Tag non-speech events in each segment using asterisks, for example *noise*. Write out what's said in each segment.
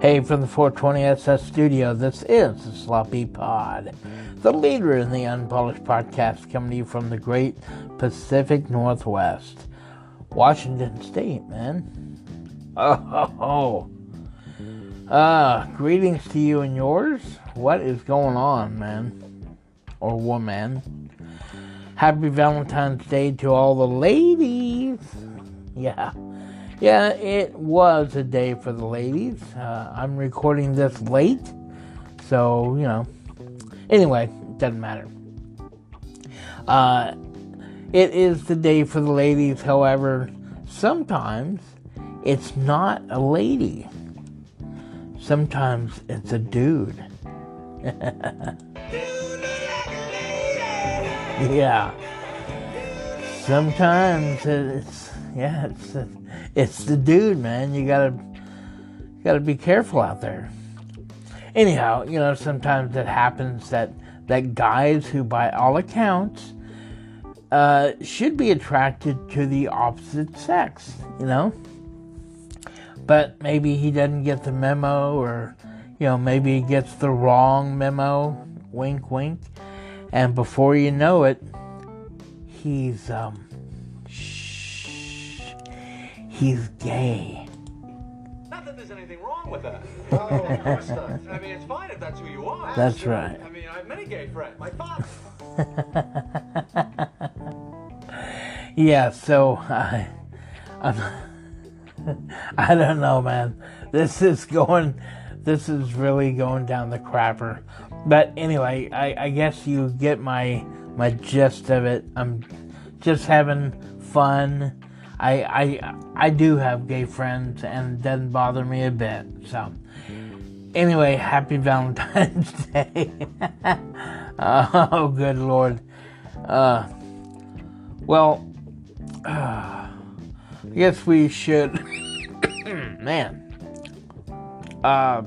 Hey, from the 420SS studio, this is the Sloppy Pod, the leader in the unpolished podcast, coming to you from the great Pacific Northwest, Washington State, man. *laughs* Oh, ho, ho. Uh, greetings to you and yours. What is going on, man? Or woman? Happy Valentine's Day to all the ladies. *laughs* Yeah. Yeah, it was a day for the ladies. Uh, I'm recording this late, so, you know. Anyway, it doesn't matter. Uh, it is the day for the ladies, however, sometimes it's not a lady. Sometimes it's a dude. *laughs* yeah. Sometimes it's yeah, it's it's the dude, man. You gotta gotta be careful out there. Anyhow, you know, sometimes it happens that that guys who, by all accounts, uh, should be attracted to the opposite sex, you know, but maybe he doesn't get the memo, or you know, maybe he gets the wrong memo. Wink, wink, and before you know it, he's um He's gay. Not that there's anything wrong with that. Oh, of course not. *laughs* I mean, it's fine if that's who you are. That's right. I mean, I have many gay friends. My father. *laughs* yeah, so I, I'm, *laughs* I don't know, man. This is going, this is really going down the crapper. But anyway, I, I guess you get my my gist of it. I'm just having fun I, I, I do have gay friends and it doesn't bother me a bit. So, anyway, happy Valentine's *laughs* Day. oh, good Lord. Uh, well, uh, I guess we should, *coughs* man, uh,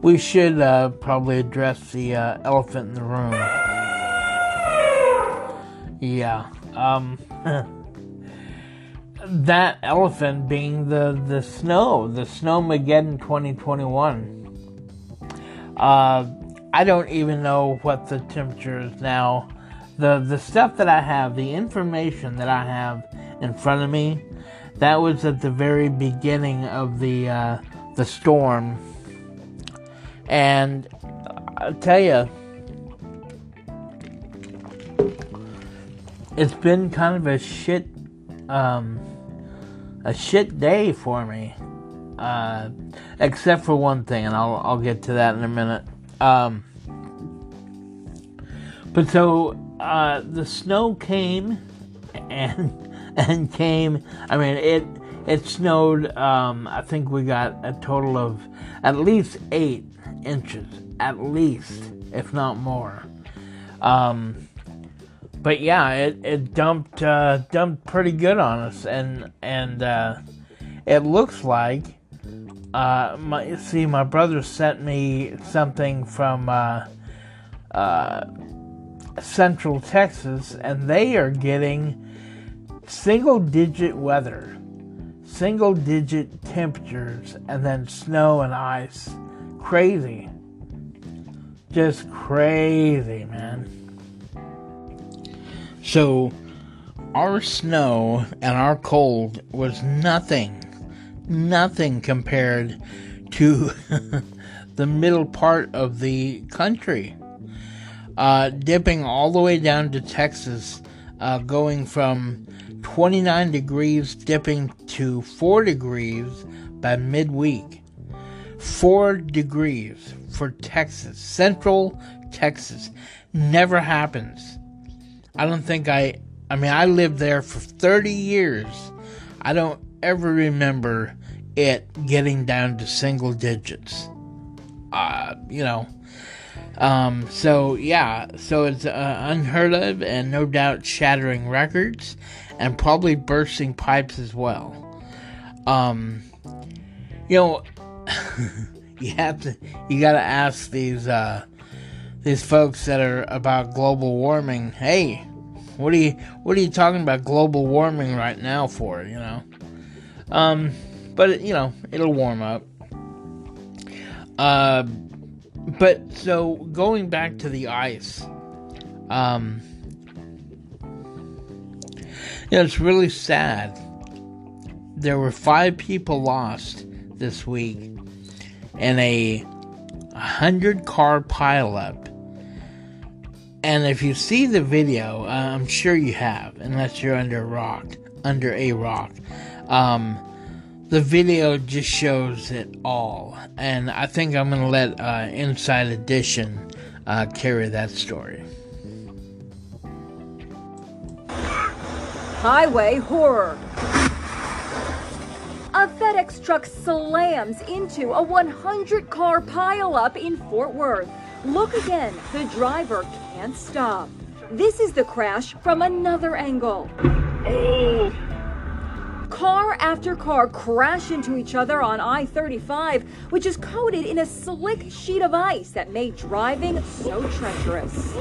we should uh, probably address the uh, elephant in the room. Yeah. Um, that elephant being the, the snow, the Snowmageddon 2021. Uh, I don't even know what the temperature is now. The, the stuff that I have, the information that I have in front of me, that was at the very beginning of the, uh, the storm. And I'll tell you, it's been kind of a shit um, a shit day for me. Uh, except for one thing, and I'll I'll get to that in a minute. Um, but so uh, the snow came *laughs* and and came. I mean it it snowed. Um, I think we got a total of at least eight inches, at least, if not more. Um, but yeah, it, it dumped uh, dumped pretty good on us, and and uh, it looks like uh, my see my brother sent me something from uh, uh, Central Texas, and they are getting single digit weather, single digit temperatures, and then snow and ice. Crazy, just crazy, man. So, our snow and our cold was nothing, nothing compared to *laughs* the middle part of the country. Uh, dipping all the way down to Texas, uh, going from 29 degrees, dipping to 4 degrees by midweek. 4 degrees for Texas, central Texas. Never happens. I don't think I, I mean, I lived there for 30 years. I don't ever remember it getting down to single digits. Uh, you know. Um, so yeah, so it's uh, unheard of and no doubt shattering records and probably bursting pipes as well. Um, you know, *laughs* you have to, you gotta ask these, uh, these folks that are about global warming, hey, what are you what are you talking about global warming right now for, you know? Um but you know it'll warm up. Uh, but so going back to the ice, um, you know, it's really sad. There were five people lost this week in a hundred car pileup. And if you see the video, uh, I'm sure you have, unless you're under a rock, under a rock. Um, the video just shows it all, and I think I'm gonna let uh, Inside Edition uh, carry that story. Highway horror. A FedEx truck slams into a 100 car pileup in Fort Worth. Look again, the driver can't stop. This is the crash from another angle. Oh. Car after car crash into each other on I 35, which is coated in a slick sheet of ice that made driving so treacherous.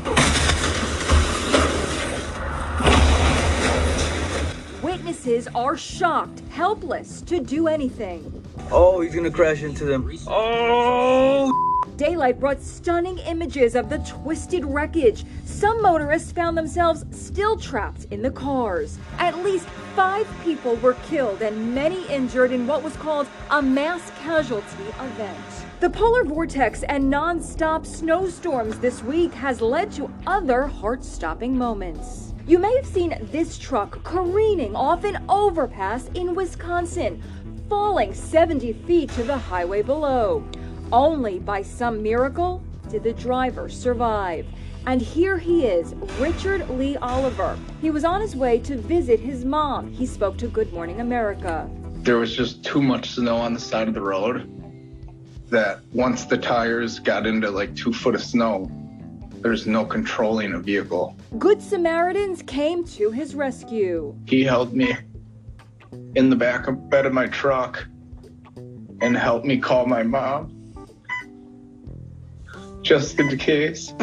Witnesses are shocked, helpless to do anything. Oh, he's gonna crash into them. Oh! Daylight brought stunning images of the twisted wreckage. Some motorists found themselves still trapped in the cars. At least five people were killed and many injured in what was called a mass casualty event. The polar vortex and non-stop snowstorms this week has led to other heart-stopping moments. You may have seen this truck careening off an overpass in Wisconsin, falling 70 feet to the highway below. Only by some miracle did the driver survive. And here he is, Richard Lee Oliver. He was on his way to visit his mom. He spoke to Good Morning America. There was just too much snow on the side of the road that once the tires got into like two foot of snow, there's no controlling a vehicle. Good Samaritans came to his rescue. He held me in the back of bed of my truck and helped me call my mom just in case *laughs*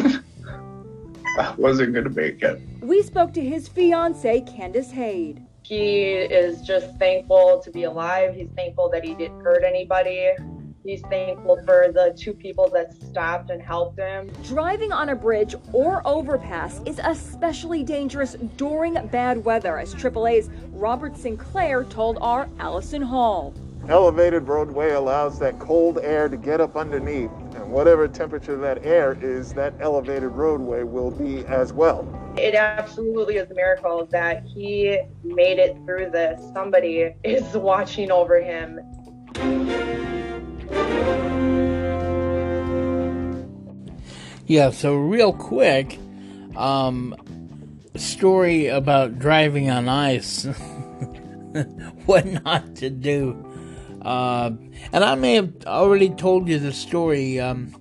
I wasn't going to make it. We spoke to his fiancee, Candace Haid. He is just thankful to be alive. He's thankful that he didn't hurt anybody. He's thankful for the two people that stopped and helped him. Driving on a bridge or overpass is especially dangerous during bad weather, as AAA's Robert Sinclair told our Allison Hall. Elevated roadway allows that cold air to get up underneath, and whatever temperature that air is, that elevated roadway will be as well. It absolutely is a miracle that he made it through this. Somebody *laughs* is watching over him. Yeah, so real quick, um, story about driving on ice, *laughs* what not to do. Uh, and I may have already told you the story. Um,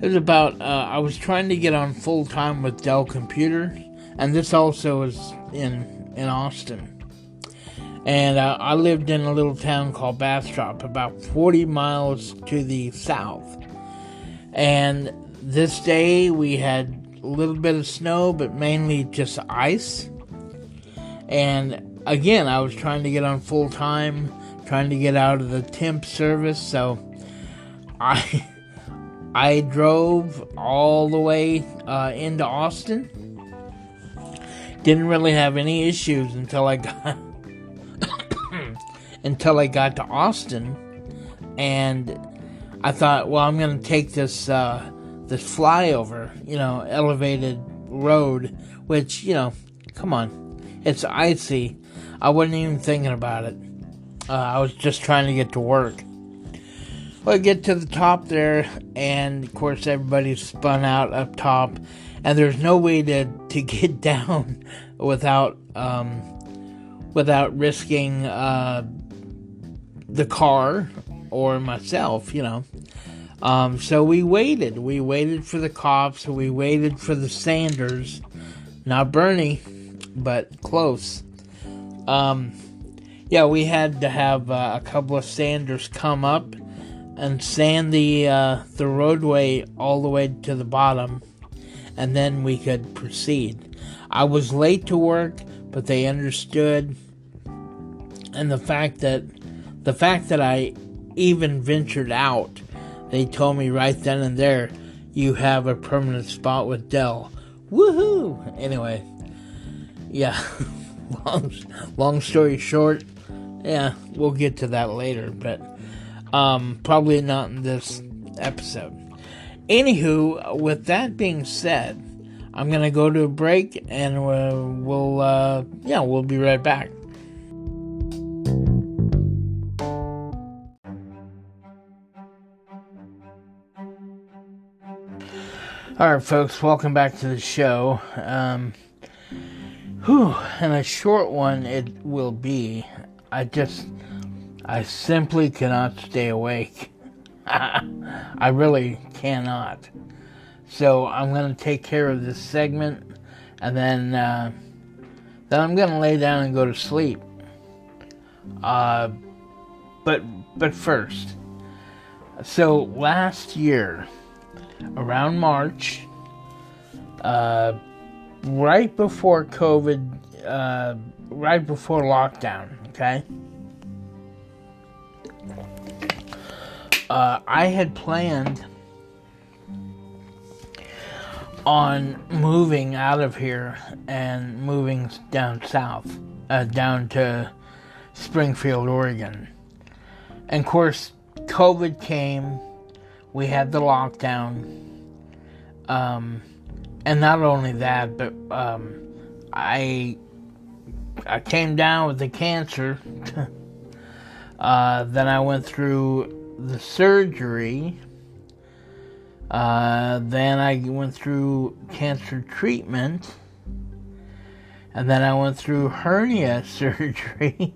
it was about uh, I was trying to get on full time with Dell Computer, and this also was in in Austin. And uh, I lived in a little town called Bastrop, about 40 miles to the south. And this day we had a little bit of snow, but mainly just ice. And again, I was trying to get on full time, trying to get out of the temp service, so I *laughs* I drove all the way uh, into Austin. Didn't really have any issues until I got *coughs* until I got to Austin, and I thought, well, I'm going to take this uh, this flyover, you know, elevated road, which you know, come on, it's icy. I wasn't even thinking about it. Uh, I was just trying to get to work. Well, I get to the top there, and of course, everybody's spun out up top, and there's no way to, to *laughs* get down without um, without risking uh, the car or myself, you know. Um, so we waited. We waited for the cops. We waited for the Sanders, not Bernie, but close. Um, yeah, we had to have uh, a couple of Sanders come up and sand the uh, the roadway all the way to the bottom, and then we could proceed. I was late to work, but they understood, and the fact that the fact that I even ventured out, they told me right then and there, you have a permanent spot with Dell. Woohoo! Anyway, yeah. *laughs* long, long story short, yeah, we'll get to that later, but um, probably not in this episode. Anywho, with that being said, I'm gonna go to a break, and uh, we'll uh, yeah, we'll be right back. All right, folks, welcome back to the show. Um, whew, and a short one it will be. I just, I simply cannot stay awake. *laughs* I really cannot. So I'm going to take care of this segment, and then, uh, then I'm going to lay down and go to sleep. Uh, but but first, so last year around March, uh, right before COVID, uh, right before lockdown, okay? Uh, I had planned on moving out of here and moving down south, uh, down to Springfield, Oregon. And of course, COVID came we had the lockdown. Um, and not only that, but um, I I came down with the cancer. *laughs* uh, then I went through the surgery. Uh, then I went through cancer treatment. And then I went through hernia *laughs* surgery.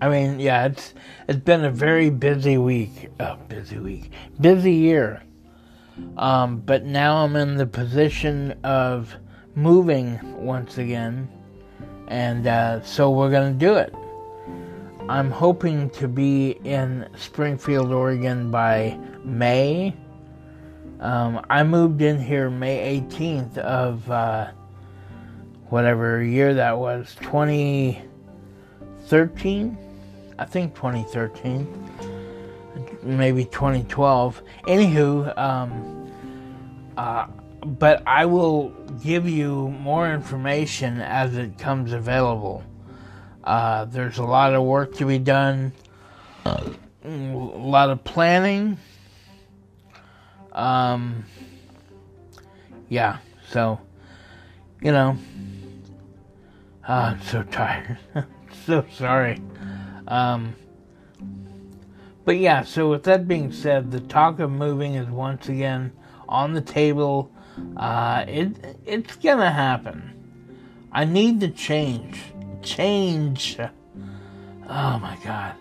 I mean, yeah, it's it's been a very busy week. Oh, busy week, busy year. Um, but now I'm in the position of moving once again, and uh, so we're gonna do it. I'm hoping to be in Springfield, Oregon by May. Um, I moved in here May 18th of uh, whatever year that was, 2013, I think 2013, maybe 2012. Anywho, um, uh, but I will give you more information as it comes available. Uh, there's a lot of work to be done, a lot of planning. Um, yeah, so, you know, uh, I'm so tired. *laughs* so sorry. Um, but yeah, so with that being said, the talk of moving is once again on the table. Uh, it it's gonna happen. I need to change. Change. Oh my god.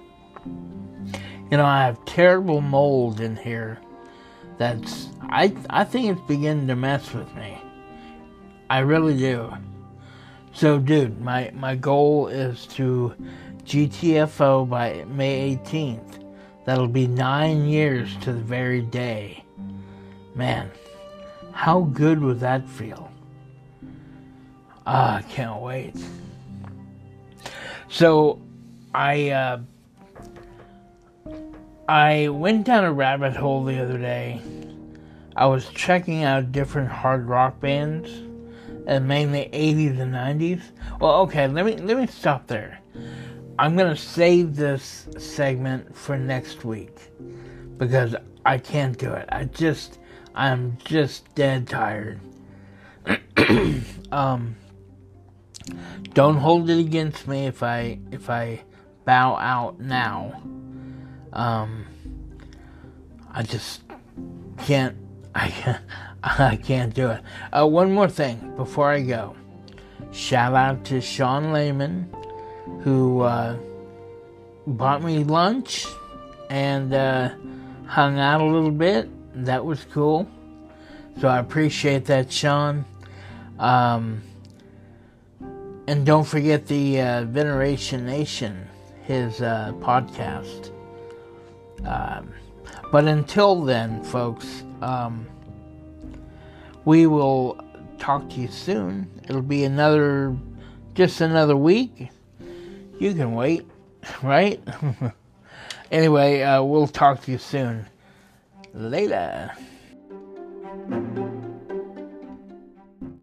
You know, I have terrible mold in here. That's I I think it's beginning to mess with me. I really do. So, dude, my, my goal is to GTFO by May 18th. That'll be nine years to the very day. Man, how good would that feel? Ah, I can't wait. So, I uh, I went down a rabbit hole the other day. I was checking out different hard rock bands and mainly 80s and 90s. Well, okay, let me let me stop there. I'm gonna save this segment for next week because I can't do it. I just I'm just dead tired. *clears throat* um, don't hold it against me if I if I bow out now. Um, I just can't. *laughs* I can't. I can't do it. Uh, one more thing before I go. Shout out to Sean Lehman, who uh, bought me lunch and uh, hung out a little bit. That was cool. So I appreciate that, Sean. Um, and don't forget the uh, Veneration Nation, his uh, podcast. Um, but until then, folks, um, we will talk to you soon. It'll be another, just another week. You can wait, *laughs* right? *laughs* Anyway, uh, we'll talk to you soon. Later.